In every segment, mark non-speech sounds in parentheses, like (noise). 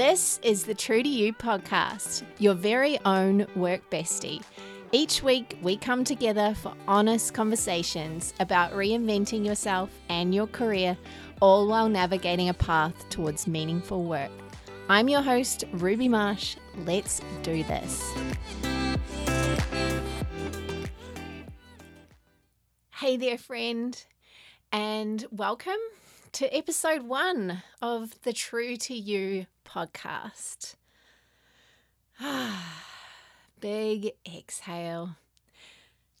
This is the True to You podcast, your very own work bestie. Each week, we come together for honest conversations about reinventing yourself and your career, all while navigating a path towards meaningful work. I'm your host, Ruby Marsh. Let's do this. Hey there, friend, and welcome to episode one of the True to You podcast. (sighs) Big exhale.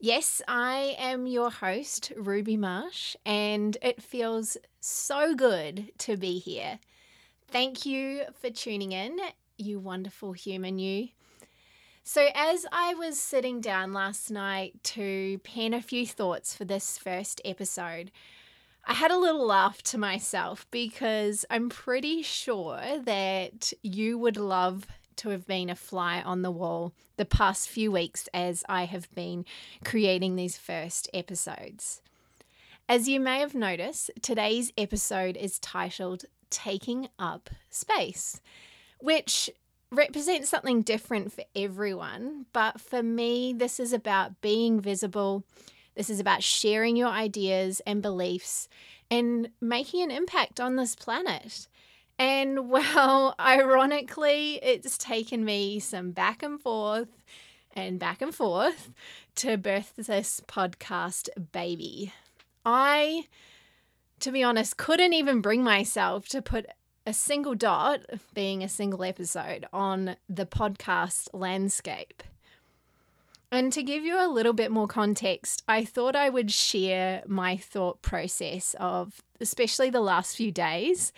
Yes, I am your host, Ruby Marsh, and it feels so good to be here. Thank you for tuning in, you wonderful human, you. So, as I was sitting down last night to pen a few thoughts for this first episode, I had a little laugh to myself because I'm pretty sure that you would love to have been a fly on the wall the past few weeks as I have been creating these first episodes. As you may have noticed, today's episode is titled Taking Up Space, which represents something different for everyone. But for me, this is about being visible this is about sharing your ideas and beliefs and making an impact on this planet. And (laughs) well, ironically, it's taken me some back and forth and back and forth to birth this podcast baby. I, to be honest, couldn't even bring myself to put a single dot, being a single episode, on the podcast landscape. And to give you a little bit more context, I thought I would share my thought process of especially the last few days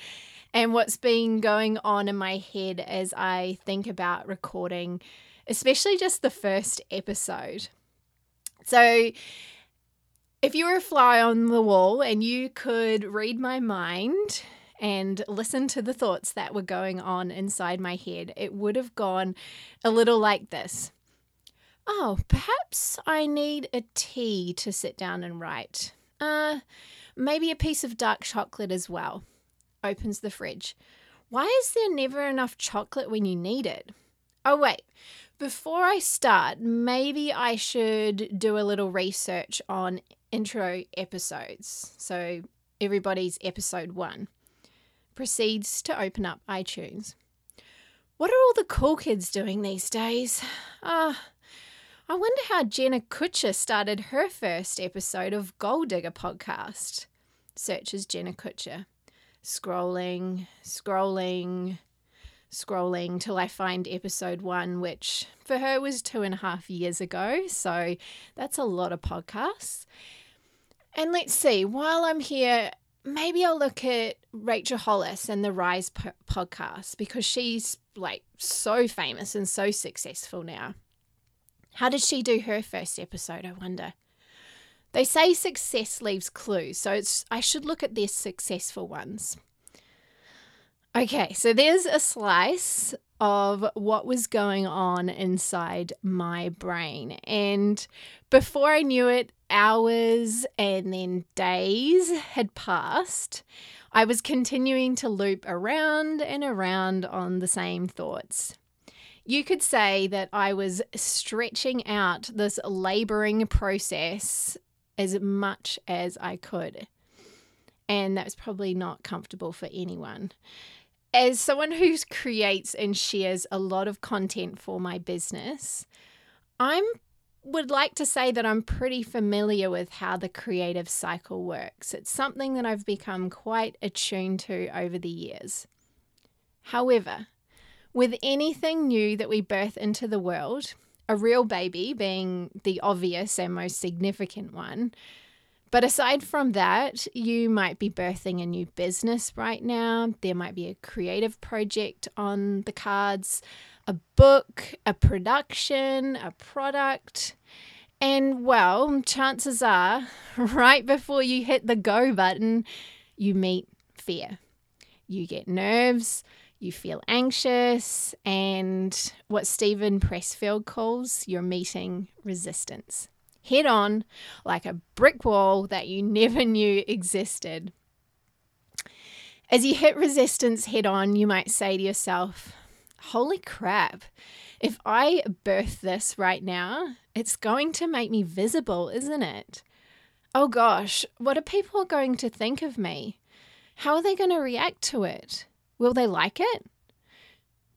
and what's been going on in my head as I think about recording, especially just the first episode. So, if you were a fly on the wall and you could read my mind and listen to the thoughts that were going on inside my head, it would have gone a little like this. Oh, perhaps I need a tea to sit down and write. Uh, maybe a piece of dark chocolate as well. Opens the fridge. Why is there never enough chocolate when you need it? Oh, wait. Before I start, maybe I should do a little research on intro episodes. So, everybody's episode one. Proceeds to open up iTunes. What are all the cool kids doing these days? Ah, uh, I wonder how Jenna Kutcher started her first episode of Goal Digger podcast. Searches Jenna Kutcher. Scrolling, scrolling, scrolling till I find episode one, which for her was two and a half years ago. So that's a lot of podcasts. And let's see, while I'm here, maybe I'll look at Rachel Hollis and the Rise po- podcast because she's like so famous and so successful now. How did she do her first episode, I wonder? They say success leaves clues, so it's I should look at their successful ones. Okay, so there's a slice of what was going on inside my brain. And before I knew it, hours and then days had passed. I was continuing to loop around and around on the same thoughts. You could say that I was stretching out this laboring process as much as I could. And that was probably not comfortable for anyone. As someone who creates and shares a lot of content for my business, I would like to say that I'm pretty familiar with how the creative cycle works. It's something that I've become quite attuned to over the years. However, with anything new that we birth into the world, a real baby being the obvious and most significant one. But aside from that, you might be birthing a new business right now. There might be a creative project on the cards, a book, a production, a product. And well, chances are, (laughs) right before you hit the go button, you meet fear. You get nerves, you feel anxious, and what Steven Pressfield calls your meeting resistance. Head on like a brick wall that you never (laughs) knew existed. As you hit resistance head on, you might say to yourself, Holy crap, if I birth this right now, it's going to make me visible, isn't it? Oh gosh, what are people going to think of me? How are they going to react to it? Will they like it?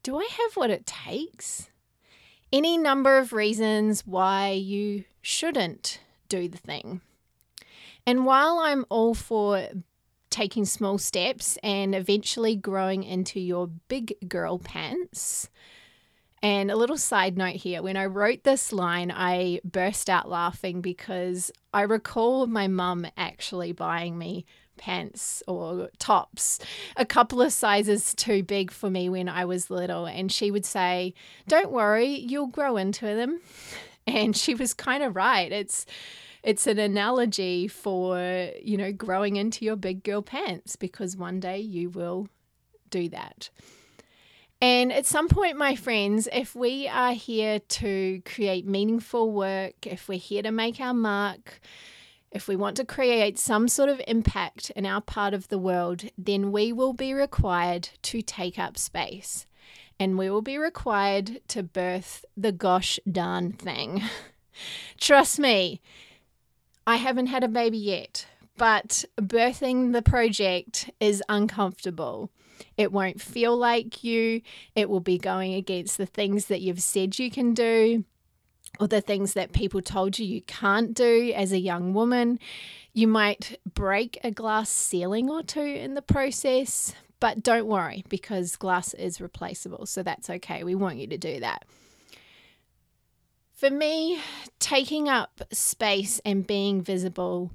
Do I have what it takes? Any number of reasons why you shouldn't do the thing. And while I'm all for taking small steps and eventually growing into your big girl pants, and a little side note here when I wrote this line, I burst out laughing because I recall my mum actually buying me pants or tops a couple of sizes too big for me when I was little. And she would say, Don't worry, you'll grow into them. (laughs) And she was kind of right. It's it's an analogy for, you know, growing into your big girl pants because one day you will do that. And at some point, my friends, if we are here to create meaningful work, if we're here to make our mark, if we want to create some sort of impact in our part of the world, then we will be required to take up space. And we will be required to birth the gosh darn thing. (laughs) Trust me, I haven't had a baby yet, but birthing the project is uncomfortable. It won't feel like you. It will be going against the things that you've said you can do or the things that people told you you can't do as a young woman. You might break a glass ceiling or two in the process, but don't worry because glass is replaceable. So that's okay. We want you to do that. For me, taking up space and being visible,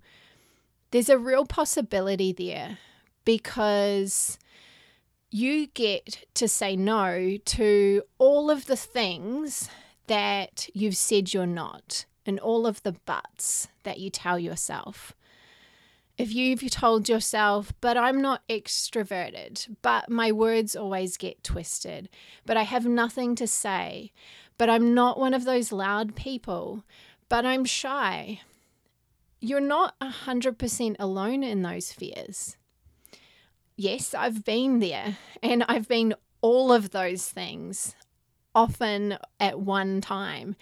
there's a real possibility there because you get to say no to all of the things that you've said you're not and all of the buts that you tell yourself. If you've told yourself, but I'm not extroverted, but my words always get twisted, but I have nothing to say, but I'm not one of those loud people, but I'm shy, you're not 100% alone in those fears yes, I've been there and I've been all of those things, often at one time.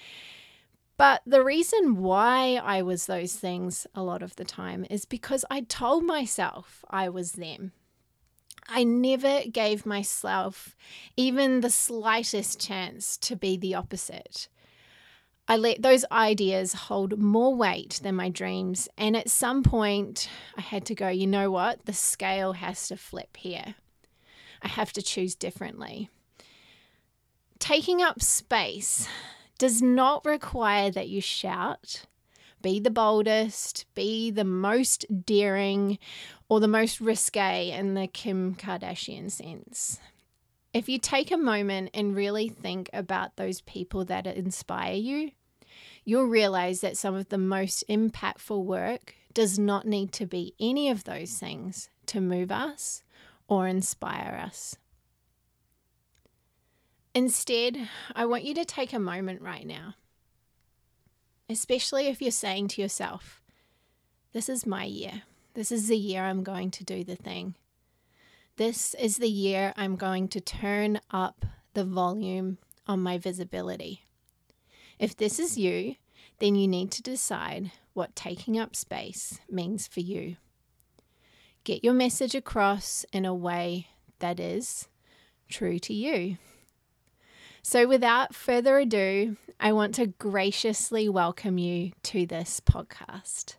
But the reason why I was those things a lot of the time is because I told myself I was them. I never gave myself even the slightest chance to be the opposite. I let those ideas hold more weight than my dreams. And at some point, I had to go, you know what? The scale has to flip here. I have to choose differently. Taking up space does not require that you shout, be the boldest, be the most daring, or the most risque in the Kim Kardashian sense. If you take a moment and really think about those people that inspire you, you'll realize that some of the most impactful work does not need to be any of those things to move us or inspire us. Instead, I want you to take a moment right now, especially if you're saying to yourself, This is my year. This is the year I'm going to do the thing. This is the year I'm going to turn up the volume on my visibility. If this is you, then you need to decide what taking up space means for you. Get your message across in a way that is true to you. So, without further ado, I want to graciously welcome you to this podcast.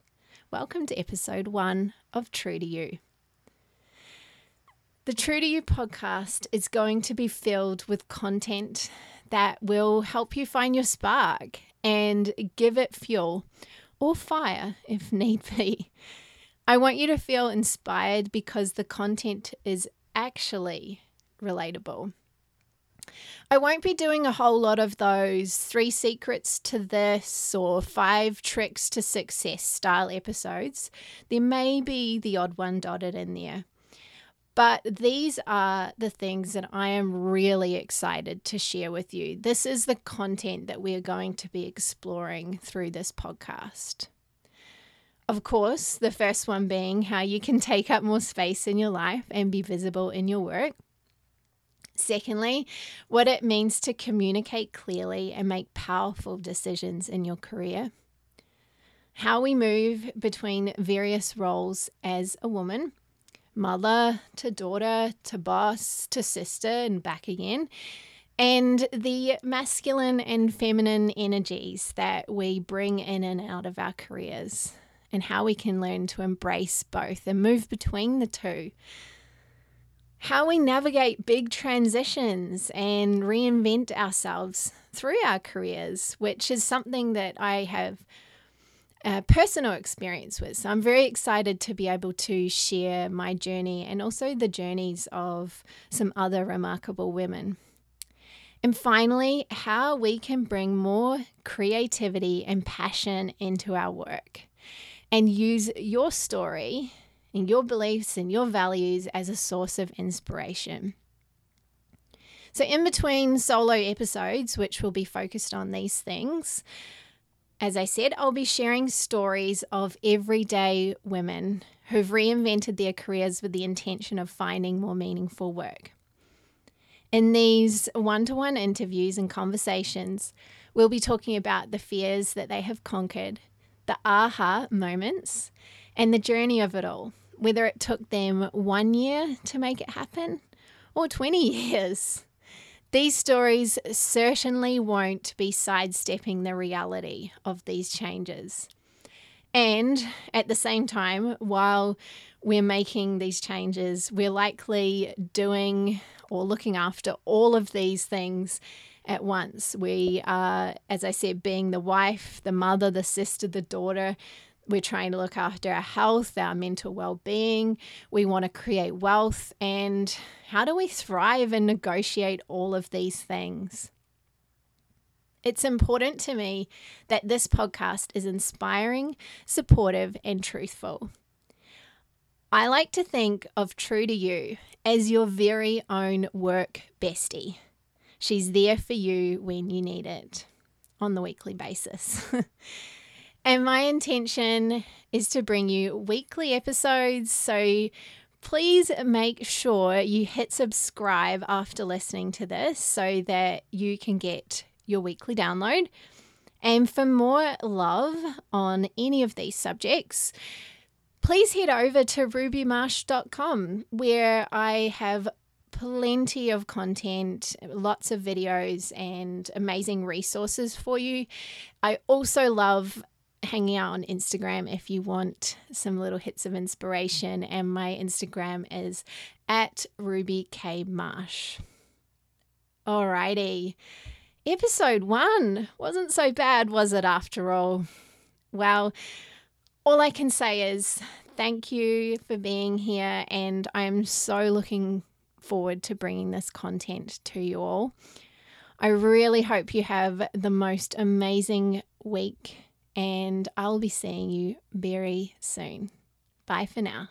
Welcome to episode one of True to You. The True to You podcast is going to be filled with content that will help you find your spark and give it fuel or fire if (laughs) need be. I want you to feel inspired because the content is actually relatable. I won't be doing a whole lot of those three secrets to this or five tricks to success style episodes. There may be the odd one dotted in there. But these are the things that I am really excited to share with you. This is the content that we are going to be exploring through this podcast. Of course, the first one being how you can take up more space in your life and be visible in your work. Secondly, what it means to communicate clearly and make powerful decisions in your career. How we move between various roles as a woman mother to daughter to boss to sister and back again. And the masculine and feminine energies that we bring in and out of our careers, and how we can learn to embrace both and move between the two how we navigate big transitions and reinvent ourselves through our careers, which is something that I have a personal experience with. So I'm very excited to be able to share my journey and also the journeys of some other remarkable women. And finally, how we can bring more creativity and passion into our work and use your story and your beliefs and your values as a source of inspiration. So, in between solo episodes, which will be focused on these things, as I said, I'll be sharing stories of everyday women who've reinvented their careers with the intention of finding more meaningful work. In these one to one interviews and conversations, we'll be talking about the fears that they have conquered, the aha moments, and the journey of it all whether it took them one year to make it happen or 20 years. These stories certainly won't be sidestepping the reality of these changes. And at the same time, while we're making these changes, we're likely doing or looking after all of these things at once. We are, as I said, being the wife, the mother, the sister, the daughter, we're trying to look after our health, our mental well being. We want to create wealth. And how do we thrive and negotiate all of these things? It's important to me that this podcast is inspiring, supportive, and truthful. I like to think of True to You as your very own work bestie. She's there for you when you need it on the weekly basis. (laughs) And my intention is to bring you weekly episodes. So please make sure you hit subscribe after listening to this so that you can get your weekly download. And for more love on any of these subjects, please head over to rubymarsh.com where I have plenty of content, lots of videos, and amazing resources for you. I also love hanging out on Instagram if you want some little hits of inspiration. And my Instagram is at Ruby K Marsh. Alrighty. Episode one wasn't so bad, was it, after all? Well, all I can say is thank you for being here, and I am so looking forward to bringing this content to you all. I really hope you have the most amazing week and I'll be seeing you very soon. Bye for now.